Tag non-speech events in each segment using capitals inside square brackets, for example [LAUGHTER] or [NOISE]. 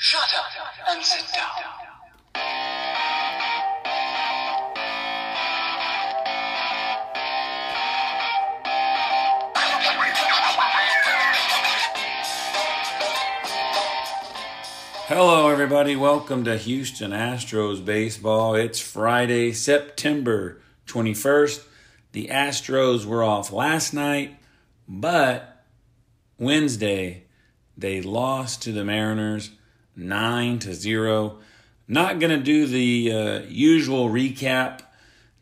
Shut up and sit down. Hello, everybody. Welcome to Houston Astros baseball. It's Friday, September 21st. The Astros were off last night, but Wednesday they lost to the Mariners 9 to 0. Not going to do the uh, usual recap,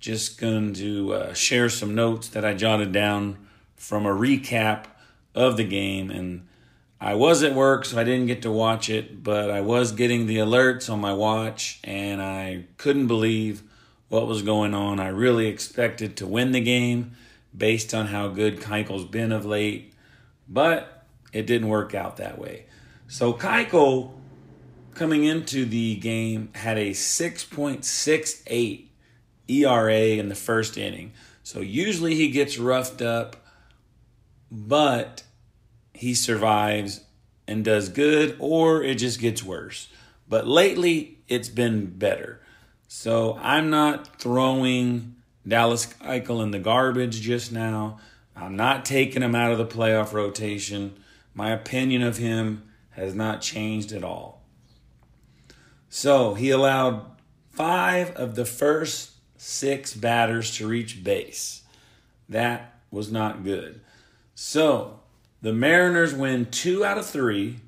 just going to uh, share some notes that I jotted down from a recap of the game and I was at work, so I didn't get to watch it, but I was getting the alerts on my watch, and I couldn't believe what was going on. I really expected to win the game based on how good Keuchel's been of late, but it didn't work out that way. So Keuchel, coming into the game, had a 6.68 ERA in the first inning. So usually he gets roughed up, but he survives and does good, or it just gets worse. But lately, it's been better. So I'm not throwing Dallas Keuchel in the garbage just now. I'm not taking him out of the playoff rotation. My opinion of him has not changed at all. So he allowed five of the first six batters to reach base. That was not good. So the Mariners win two out of three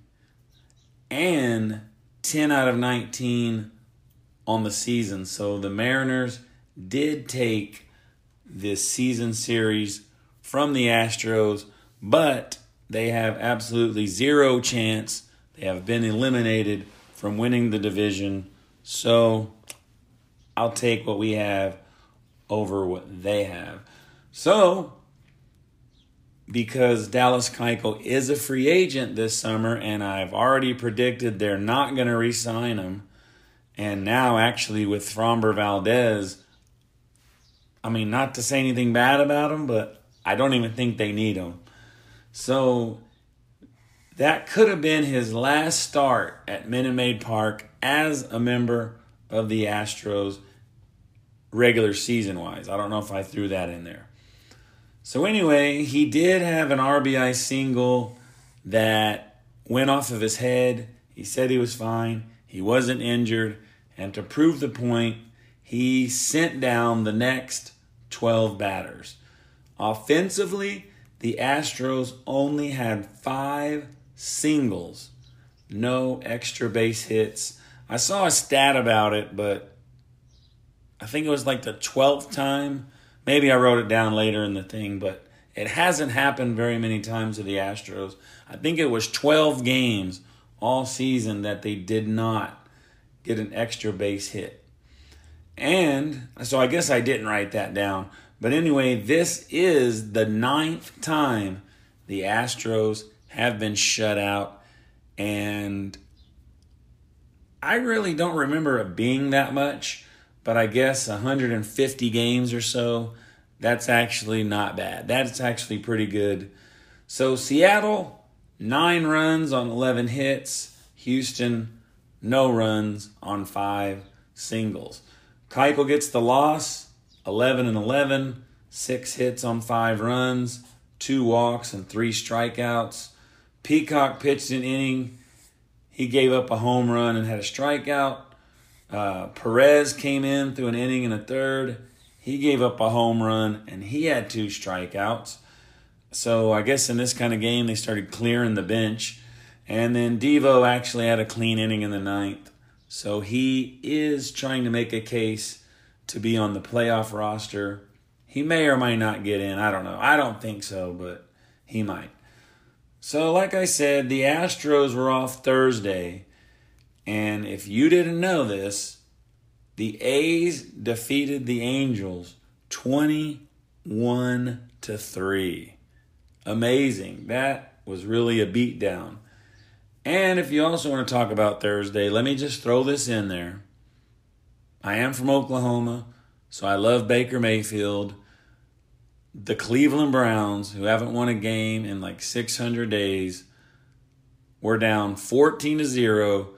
and 10 out of 19 on the season. So the Mariners did take this season series from the Astros, but they have absolutely zero chance. They have been eliminated from winning the division. So I'll take what we have over what they have. So because Dallas Keuchel is a free agent this summer, and I've already predicted they're not going to re-sign him. And now, actually, with Framber Valdez, I mean, not to say anything bad about him, but I don't even think they need him. So that could have been his last start at Minute Maid Park as a member of the Astros regular season wise. I don't know if I threw that in there. So, anyway, he did have an RBI single that went off of his head. He said he was fine, he wasn't injured. And to prove the point, he sent down the next 12 batters. Offensively, the Astros only had five singles, no extra base hits. I saw a stat about it, but I think it was like the 12th time Maybe I wrote it down later in the thing, but it hasn't happened very many times to the Astros. I think it was 12 games all season that they did not get an extra base hit. And so I guess I didn't write that down. But anyway, this is the ninth time the Astros have been shut out. And I really don't remember it being that much but I guess 150 games or so, that's actually not bad. That's actually pretty good. So Seattle, nine runs on 11 hits. Houston, no runs on five singles. Keuchel gets the loss, 11 and 11, six hits on five runs, two walks and three strikeouts. Peacock pitched an inning. He gave up a home run and had a strikeout. Uh, Perez came in through an inning and a third. He gave up a home run and he had two strikeouts. So I guess in this kind of game, they started clearing the bench. And then Devo actually had a clean inning in the ninth. So he is trying to make a case to be on the playoff roster. He may or may not get in. I don't know. I don't think so, but he might. So, like I said, the Astros were off Thursday And if you didn't know this, the A's defeated the Angels 21 to 3. Amazing. That was really a beatdown. And if you also want to talk about Thursday, let me just throw this in there. I am from Oklahoma, so I love Baker Mayfield. The Cleveland Browns, who haven't won a game in like 600 days, were down 14 to 0.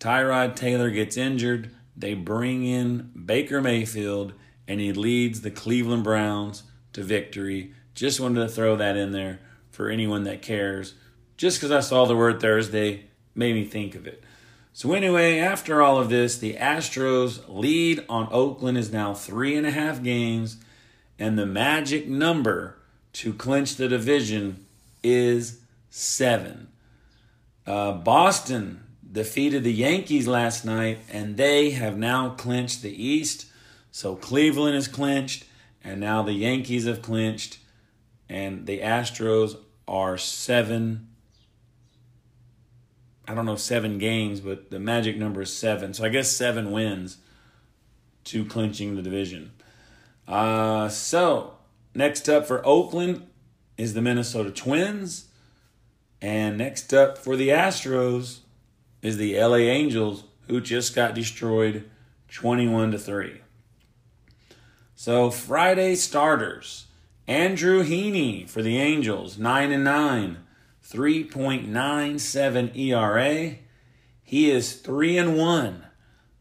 Tyrod Taylor gets injured. They bring in Baker Mayfield, and he leads the Cleveland Browns to victory. Just wanted to throw that in there for anyone that cares. Just because I saw the word Thursday made me think of it. So, anyway, after all of this, the Astros lead on Oakland is now three and a half games, and the magic number to clinch the division is seven. Uh, Boston defeated the Yankees last night, and they have now clinched the East. So, Cleveland is clinched, and now the Yankees have clinched, and the Astros are seven I don't know seven games, but the magic number is seven. So I guess seven wins to clinching the division. Uh, so next up for Oakland is the Minnesota Twins, and next up for the Astros is the LA Angels, who just got destroyed, twenty-one to three. So Friday starters: Andrew Heaney for the Angels, nine and nine. 3.97 ERA. He is 3 and 1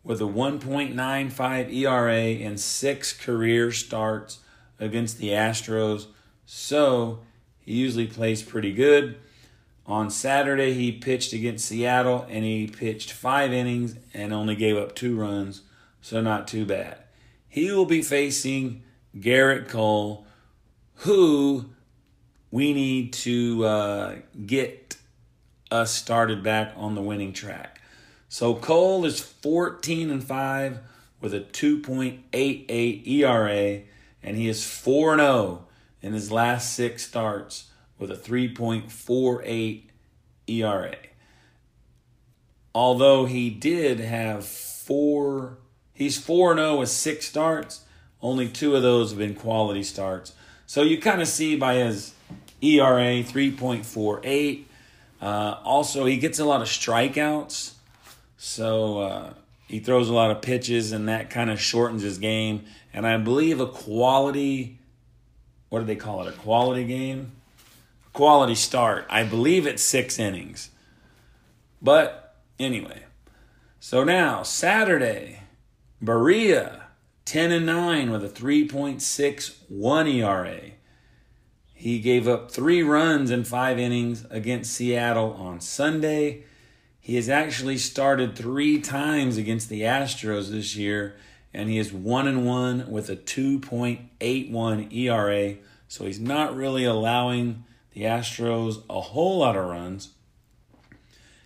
with a 1.95 ERA in 6 career starts against the Astros. So, he usually plays pretty good. On Saturday, he pitched against Seattle and he pitched 5 innings and only gave up 2 runs, so not too bad. He will be facing Gerrit Cole, who we need to uh, get us started back on the winning track. So Cole is 14 and 5 with a 2.88 ERA, and he is 4 0 in his last six starts with a 3.48 ERA. Although he did have four, he's 4 0 with six starts, only two of those have been quality starts. So you kind of see by his ERA 3.48. Uh, also, he gets a lot of strikeouts. So uh, he throws a lot of pitches, and that kind of shortens his game. And I believe a quality, what do they call it? A quality game? Quality start. I believe it's six innings. But anyway, so now Saturday, Barria, 10 and 9 with a 3.61 ERA. He gave up three runs in five innings against Seattle on Sunday. He has actually started three times against the Astros this year, and he is one and one with a 2.81 ERA. So he's not really allowing the Astros a whole lot of runs.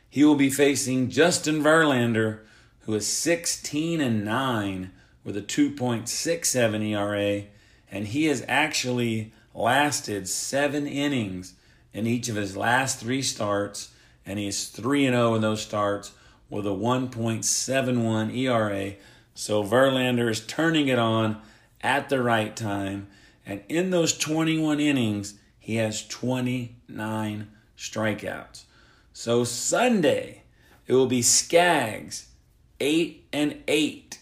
He will be facing Justin Verlander, who is 16 and 9 with a 2.67 ERA, and he has actually lasted seven innings in each of his last three starts, and he's 3 0 in those starts with a 1.71 ERA. So Verlander is turning it on at the right time. And in those 21 innings, he has 29 strikeouts. So Sunday, it will be Skaggs, 8 and 8,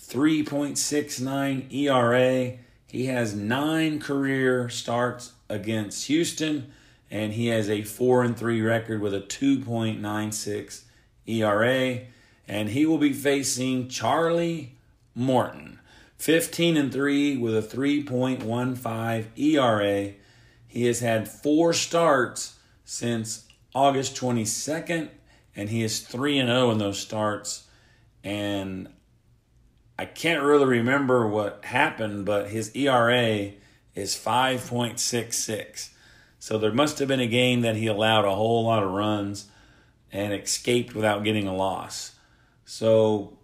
3.69 ERA. He has nine career starts against Houston, and he has a four and three record with a 2.96 ERA. And he will be facing Charlie Morton, 15 and three with a 3.15 ERA. He has had four starts since August 22nd, and he is 3 and 0 in those starts. And I can't really remember what happened, but his ERA is 5.66. So there must have been a game that he allowed a whole lot of runs and escaped without getting a loss. So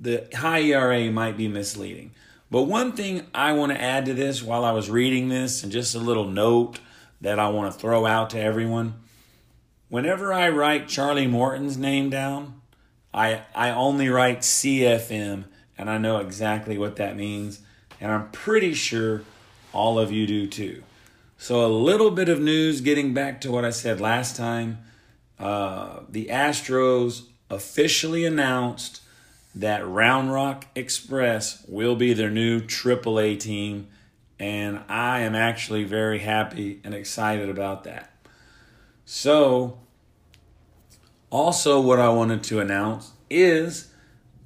the high ERA might be misleading. But one thing I want to add to this while I was reading this, and just a little note that I want to throw out to everyone. Whenever I write Charlie Morton's name down, I I only write CFM and I know exactly what that means and I'm pretty sure all of you do too. So a little bit of news getting back to what I said last time. Uh, the Astros officially announced that Round Rock Express will be their new AAA team, and I am actually very happy and excited about that. So, also, what I wanted to announce is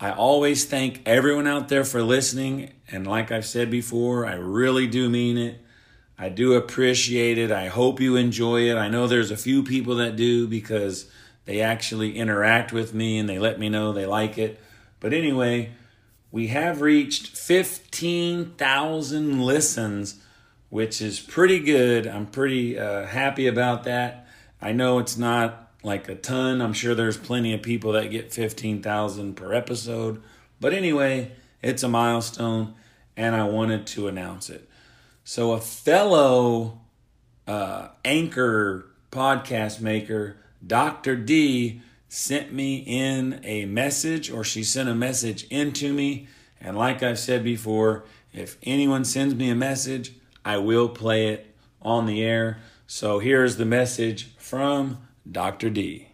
I always thank everyone out there for listening, and like I've said before, I really do mean it. I do appreciate it. I hope you enjoy it. I know there's a few people that do because they actually interact with me and they let me know they like it. But anyway, we have reached 15,000 listens, which is pretty good. I'm pretty uh, happy about that. I know it's not like a ton. I'm sure there's plenty of people that get 15,000 per episode. But anyway, it's a milestone and I wanted to announce it. So, a fellow uh, anchor podcast maker, Dr. D, sent me in a message or she sent a message into me. And like I've said before, if anyone sends me a message, I will play it on the air. So here's the message from Dr. D.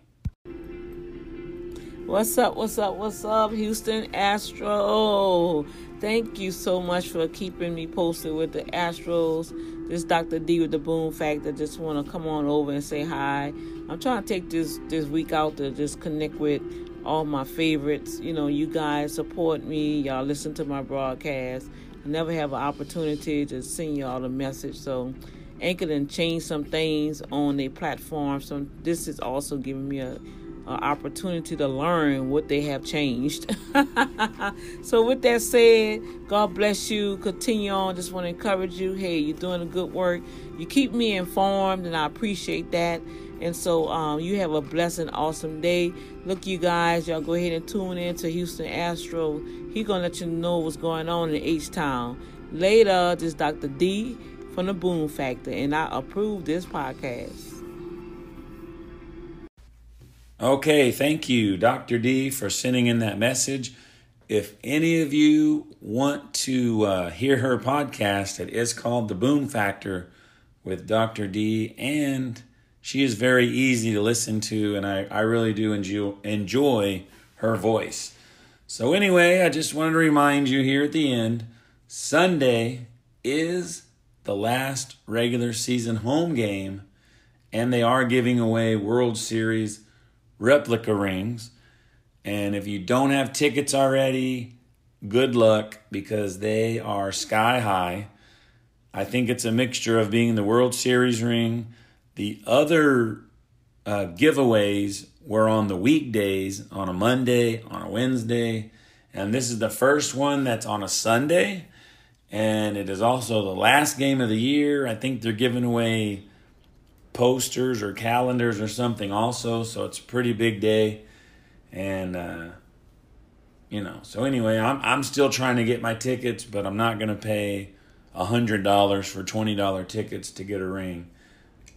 What's up? What's up? What's up, Houston Astro? Thank you so much for keeping me posted with the Astros. This Dr. D with the Boom Factor. Just want to come on over and say hi. I'm trying to take this this week out to just connect with all my favorites. You know, you guys support me. Y'all listen to my broadcast. I never have an opportunity to send y'all a message. So Anchor and change some things on their platform. So this is also giving me a an opportunity to learn what they have changed. [LAUGHS] so, with that said, God bless you. Continue on. Just want to encourage you. Hey, you're doing a good work. You keep me informed, and I appreciate that. And so, um, you have a blessed, awesome day. Look, you guys, y'all go ahead and tune in to Houston Astro. He gonna let you know what's going on in H Town. Later, this Dr. D from the Boom Factor, and I approve this podcast. Okay, thank you, Dr. D, for sending in that message. If any of you want to uh, hear her podcast, it is called The Boom Factor with Dr. D, and she is very easy to listen to, and I, I really do enjoy, enjoy her voice. So, anyway, I just wanted to remind you here at the end Sunday is the last regular season home game, and they are giving away World Series replica rings. And if you don't have tickets already, good luck because they are sky high. I think it's a mixture of being the World Series ring. The other uh, giveaways were on the weekdays, on a Monday, on a Wednesday. And this is the first one that's on a Sunday. And it is also the last game of the year. I think they're giving away posters or calendars or something also so it's a pretty big day. And uh, you know so anyway I'm, I'm still trying to get my tickets but i'm not going to pay a hundred dollars for twenty dollar tickets to get a ring.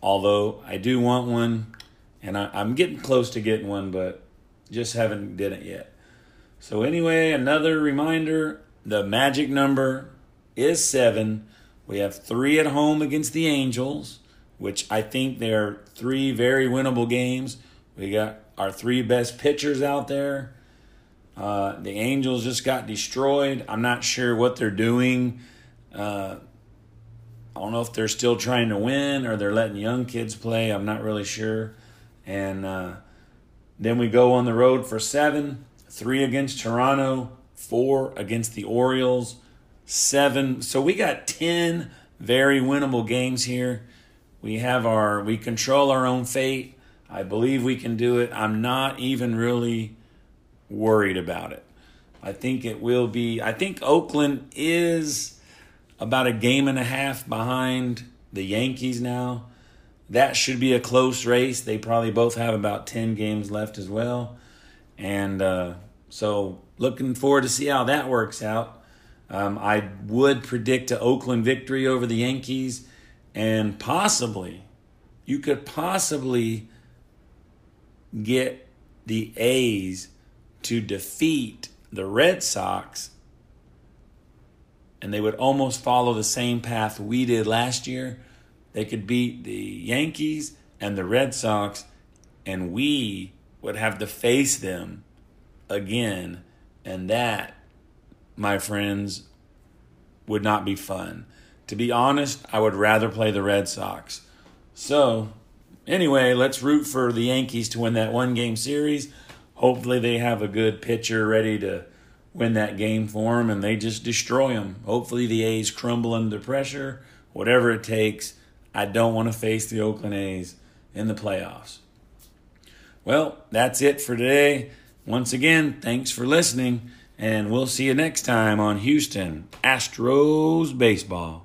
Although i do want one and I, i'm getting close to getting one but just haven't did it yet. So anyway another reminder the magic number is seven. We have three at home against the angels which I think they're three very winnable games. We got our three best pitchers out there. Uh, the Angels just got destroyed. I'm not sure what they're doing. Uh, I don't know if they're still trying to win or they're letting young kids play. I'm not really sure. And uh, then we go on the road for seven three against Toronto, four against the Orioles, seven. So we got 10 very winnable games here. We have our, we control our own fate. I believe we can do it. I'm not even really worried about it. I think it will be, I think Oakland is about a game and a half behind the Yankees now. That should be a close race. They probably both have about 10 games left as well. And uh, so looking forward to see how that works out. Um, I would predict a Oakland victory over the Yankees and possibly, you could possibly get the A's to defeat the Red Sox, and they would almost follow the same path we did last year. They could beat the Yankees and the Red Sox, and we would have to face them again. And that, my friends, would not be fun. To be honest, I would rather play the Red Sox. So, anyway, let's root for the Yankees to win that one game series. Hopefully, they have a good pitcher ready to win that game for them and they just destroy them. Hopefully, the A's crumble under pressure, whatever it takes. I don't want to face the Oakland A's in the playoffs. Well, that's it for today. Once again, thanks for listening, and we'll see you next time on Houston Astros Baseball.